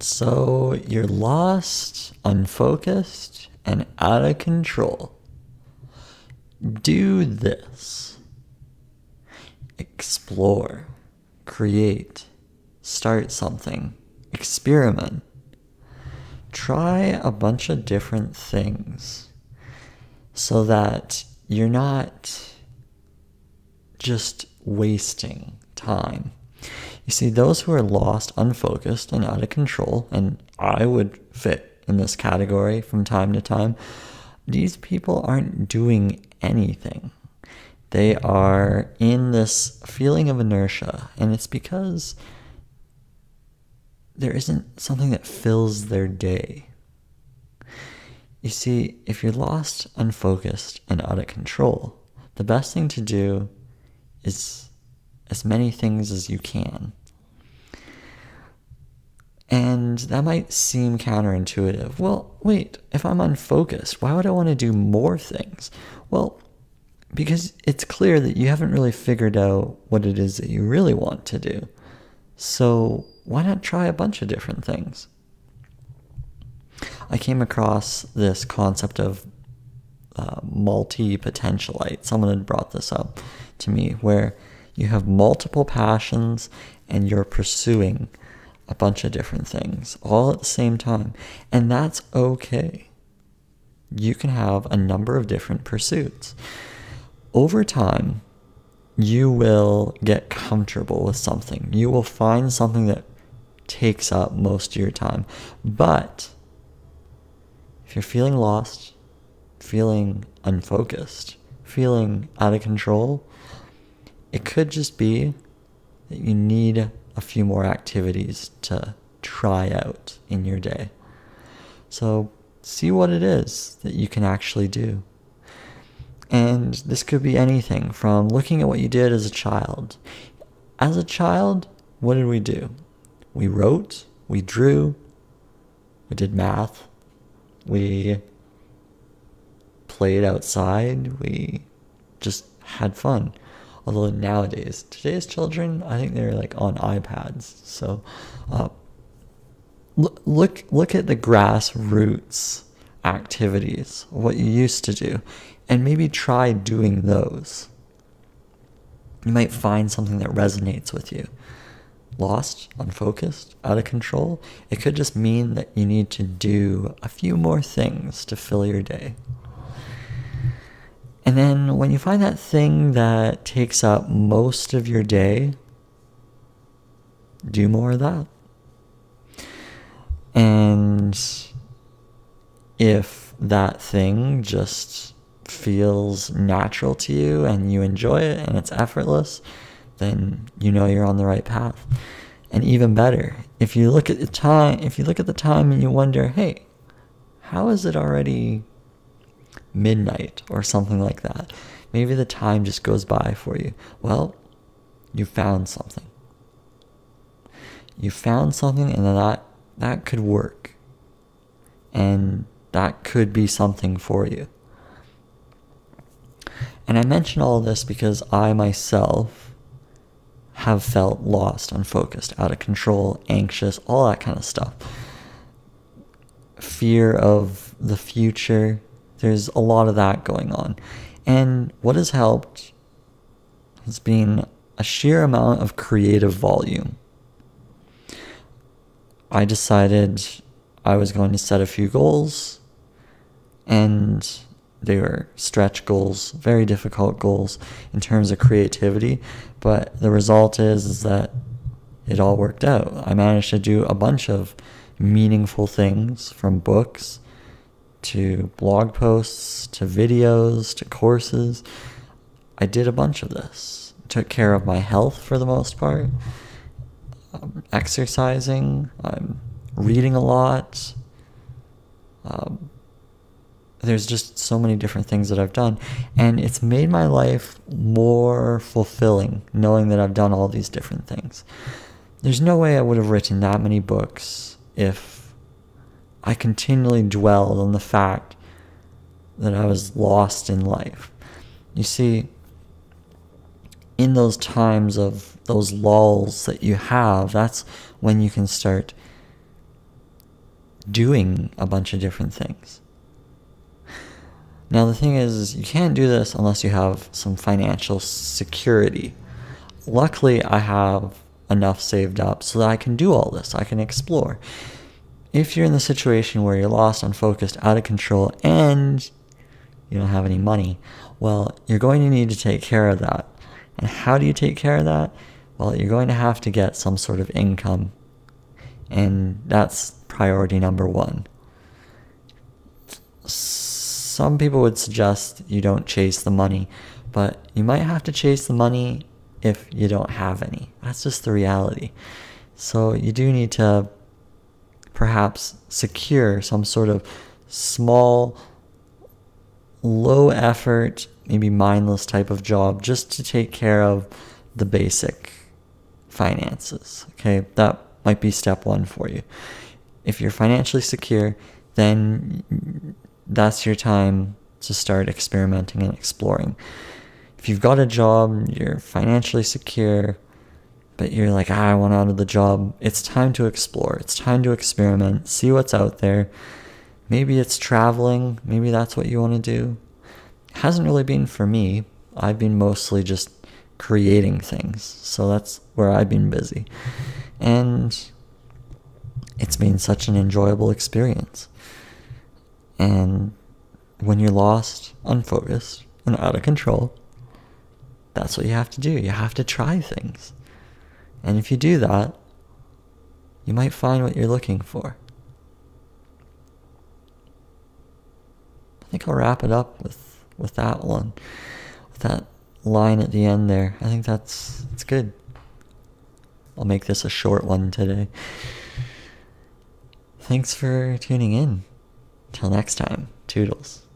So you're lost, unfocused, and out of control. Do this. Explore, create, start something, experiment. Try a bunch of different things so that you're not just wasting time. You see, those who are lost, unfocused, and out of control, and I would fit in this category from time to time, these people aren't doing anything. They are in this feeling of inertia, and it's because there isn't something that fills their day. You see, if you're lost, unfocused, and out of control, the best thing to do is as many things as you can. And that might seem counterintuitive. Well, wait, if I'm unfocused, why would I want to do more things? Well, because it's clear that you haven't really figured out what it is that you really want to do. So, why not try a bunch of different things? I came across this concept of uh, multi potentialite. Someone had brought this up to me, where you have multiple passions and you're pursuing a bunch of different things all at the same time. And that's okay. You can have a number of different pursuits. Over time, you will get comfortable with something. You will find something that takes up most of your time. But if you're feeling lost, feeling unfocused, feeling out of control, it could just be that you need a few more activities to try out in your day. So see what it is that you can actually do. And this could be anything from looking at what you did as a child. As a child, what did we do? We wrote, we drew, we did math, we played outside, we just had fun. Although nowadays, today's children, I think they're like on iPads. So, uh, look look look at the grassroots activities, what you used to do, and maybe try doing those. You might find something that resonates with you. Lost, unfocused, out of control. It could just mean that you need to do a few more things to fill your day. And then when you find that thing that takes up most of your day, do more of that. And if that thing just feels natural to you and you enjoy it and it's effortless, then you know you're on the right path. And even better, if you look at the time, if you look at the time and you wonder, hey, how is it already midnight or something like that. Maybe the time just goes by for you. Well, you found something. You found something and that that could work. And that could be something for you. And I mention all this because I myself have felt lost, unfocused, out of control, anxious, all that kind of stuff. Fear of the future, there's a lot of that going on. And what has helped has been a sheer amount of creative volume. I decided I was going to set a few goals, and they were stretch goals, very difficult goals in terms of creativity. But the result is, is that it all worked out. I managed to do a bunch of meaningful things from books to blog posts to videos to courses. I did a bunch of this. Took care of my health for the most part. Um, exercising. I'm reading a lot. Um, there's just so many different things that I've done. And it's made my life more fulfilling knowing that I've done all these different things. There's no way I would have written that many books if I continually dwelled on the fact that I was lost in life. You see, in those times of those lulls that you have, that's when you can start doing a bunch of different things. Now, the thing is, you can't do this unless you have some financial security. Luckily, I have enough saved up so that I can do all this. I can explore. If you're in the situation where you're lost, unfocused, out of control, and you don't have any money, well, you're going to need to take care of that. And how do you take care of that? Well, you're going to have to get some sort of income. And that's priority number one. Some people would suggest you don't chase the money, but you might have to chase the money if you don't have any. That's just the reality. So you do need to perhaps secure some sort of small, low effort, maybe mindless type of job just to take care of the basic finances. Okay, that might be step one for you. If you're financially secure, then that's your time to start experimenting and exploring if you've got a job, you're financially secure, but you're like, ah, I want out of the job, it's time to explore. It's time to experiment, see what's out there. Maybe it's traveling, maybe that's what you want to do. It hasn't really been for me. I've been mostly just creating things. So that's where I've been busy. And it's been such an enjoyable experience. And when you're lost, unfocused, and out of control, that's what you have to do. You have to try things. And if you do that, you might find what you're looking for. I think I'll wrap it up with, with that one. With that line at the end there. I think that's that's good. I'll make this a short one today. Thanks for tuning in. Till next time, Toodles.